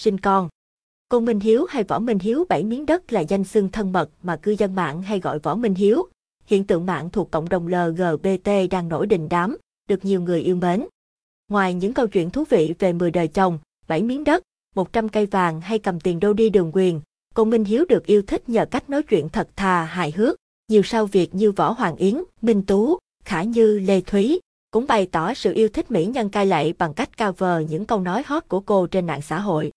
sinh con. Côn Minh Hiếu hay Võ Minh Hiếu bảy miếng đất là danh xưng thân mật mà cư dân mạng hay gọi Võ Minh Hiếu. Hiện tượng mạng thuộc cộng đồng LGBT đang nổi đình đám, được nhiều người yêu mến. Ngoài những câu chuyện thú vị về 10 đời chồng, 7 miếng đất, 100 cây vàng hay cầm tiền đô đi đường quyền, Côn Minh Hiếu được yêu thích nhờ cách nói chuyện thật thà, hài hước. Nhiều sao Việt như Võ Hoàng Yến, Minh Tú, Khả Như, Lê Thúy cũng bày tỏ sự yêu thích mỹ nhân cai lệ bằng cách cover những câu nói hot của cô trên mạng xã hội.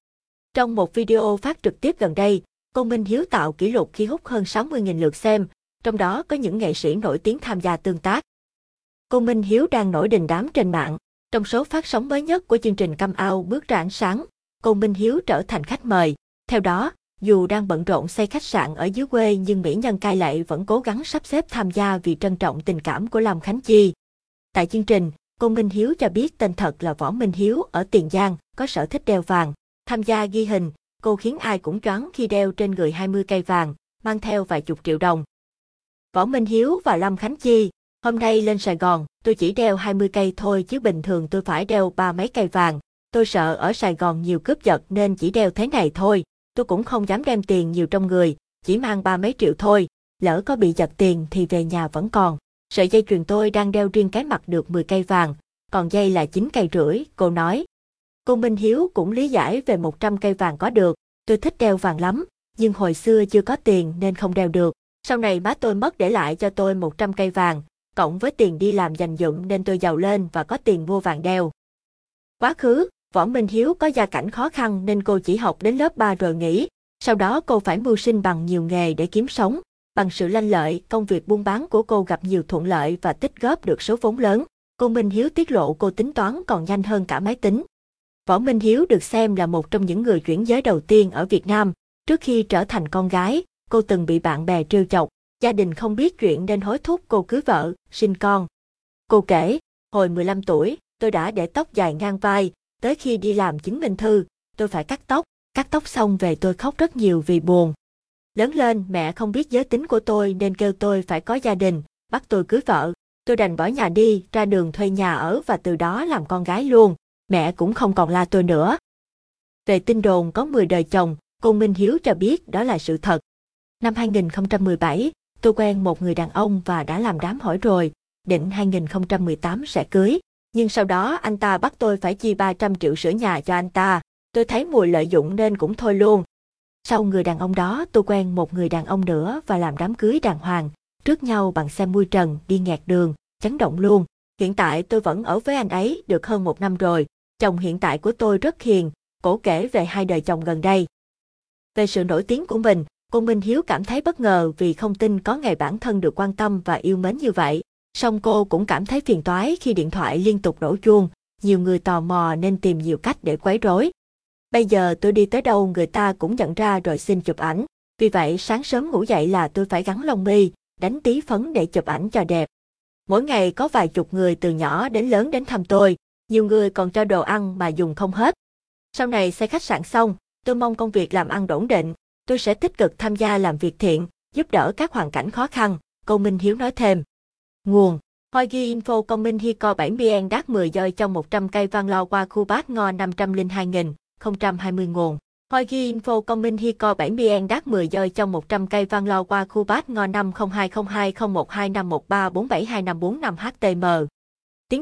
Trong một video phát trực tiếp gần đây, Công Minh Hiếu tạo kỷ lục khi hút hơn 60.000 lượt xem, trong đó có những nghệ sĩ nổi tiếng tham gia tương tác. Công Minh Hiếu đang nổi đình đám trên mạng. Trong số phát sóng mới nhất của chương trình Cam Ao bước ra ánh sáng, Công Minh Hiếu trở thành khách mời. Theo đó, dù đang bận rộn xây khách sạn ở dưới quê nhưng mỹ nhân cai lệ vẫn cố gắng sắp xếp tham gia vì trân trọng tình cảm của Lâm Khánh Chi. Tại chương trình, Công Minh Hiếu cho biết tên thật là Võ Minh Hiếu ở Tiền Giang, có sở thích đeo vàng. Tham gia ghi hình, cô khiến ai cũng choáng khi đeo trên người 20 cây vàng, mang theo vài chục triệu đồng. Võ Minh Hiếu và Lâm Khánh Chi, hôm nay lên Sài Gòn, tôi chỉ đeo 20 cây thôi chứ bình thường tôi phải đeo ba mấy cây vàng. Tôi sợ ở Sài Gòn nhiều cướp giật nên chỉ đeo thế này thôi. Tôi cũng không dám đem tiền nhiều trong người, chỉ mang ba mấy triệu thôi. Lỡ có bị giật tiền thì về nhà vẫn còn. Sợi dây chuyền tôi đang đeo riêng cái mặt được 10 cây vàng, còn dây là 9 cây rưỡi, cô nói. Cô Minh Hiếu cũng lý giải về 100 cây vàng có được, tôi thích đeo vàng lắm, nhưng hồi xưa chưa có tiền nên không đeo được. Sau này má tôi mất để lại cho tôi 100 cây vàng, cộng với tiền đi làm dành dụm nên tôi giàu lên và có tiền mua vàng đeo. Quá khứ, Võ Minh Hiếu có gia cảnh khó khăn nên cô chỉ học đến lớp 3 rồi nghỉ. Sau đó cô phải mưu sinh bằng nhiều nghề để kiếm sống. Bằng sự lanh lợi, công việc buôn bán của cô gặp nhiều thuận lợi và tích góp được số vốn lớn. Cô Minh Hiếu tiết lộ cô tính toán còn nhanh hơn cả máy tính. Võ Minh Hiếu được xem là một trong những người chuyển giới đầu tiên ở Việt Nam. Trước khi trở thành con gái, cô từng bị bạn bè trêu chọc. Gia đình không biết chuyện nên hối thúc cô cưới vợ, sinh con. Cô kể, hồi 15 tuổi, tôi đã để tóc dài ngang vai, tới khi đi làm chứng minh thư, tôi phải cắt tóc, cắt tóc xong về tôi khóc rất nhiều vì buồn. Lớn lên, mẹ không biết giới tính của tôi nên kêu tôi phải có gia đình, bắt tôi cưới vợ. Tôi đành bỏ nhà đi, ra đường thuê nhà ở và từ đó làm con gái luôn. Mẹ cũng không còn la tôi nữa. Về tin đồn có 10 đời chồng, cô Minh Hiếu cho biết đó là sự thật. Năm 2017, tôi quen một người đàn ông và đã làm đám hỏi rồi, định 2018 sẽ cưới. Nhưng sau đó anh ta bắt tôi phải chi 300 triệu sửa nhà cho anh ta. Tôi thấy mùi lợi dụng nên cũng thôi luôn. Sau người đàn ông đó tôi quen một người đàn ông nữa và làm đám cưới đàng hoàng, trước nhau bằng xe mui trần đi nghẹt đường, chấn động luôn. Hiện tại tôi vẫn ở với anh ấy được hơn một năm rồi. Chồng hiện tại của tôi rất hiền, cổ kể về hai đời chồng gần đây. Về sự nổi tiếng của mình, cô Minh Hiếu cảm thấy bất ngờ vì không tin có ngày bản thân được quan tâm và yêu mến như vậy. Song cô cũng cảm thấy phiền toái khi điện thoại liên tục đổ chuông, nhiều người tò mò nên tìm nhiều cách để quấy rối. Bây giờ tôi đi tới đâu người ta cũng nhận ra rồi xin chụp ảnh. Vì vậy sáng sớm ngủ dậy là tôi phải gắn lông mi, đánh tí phấn để chụp ảnh cho đẹp. Mỗi ngày có vài chục người từ nhỏ đến lớn đến thăm tôi, nhiều người còn cho đồ ăn mà dùng không hết. Sau này xây khách sạn xong, tôi mong công việc làm ăn ổn định, tôi sẽ tích cực tham gia làm việc thiện, giúp đỡ các hoàn cảnh khó khăn, cô Minh Hiếu nói thêm. Nguồn Hoi ghi info công minh hi co 70 en đát 10 dơi trong 100 cây vang lo qua khu bát ngo 502.020 nguồn. Hoi ghi info công minh hi co 70 en đát 10 dơi trong 100 cây vang lo qua khu bát ngo 502020125134725455 htm.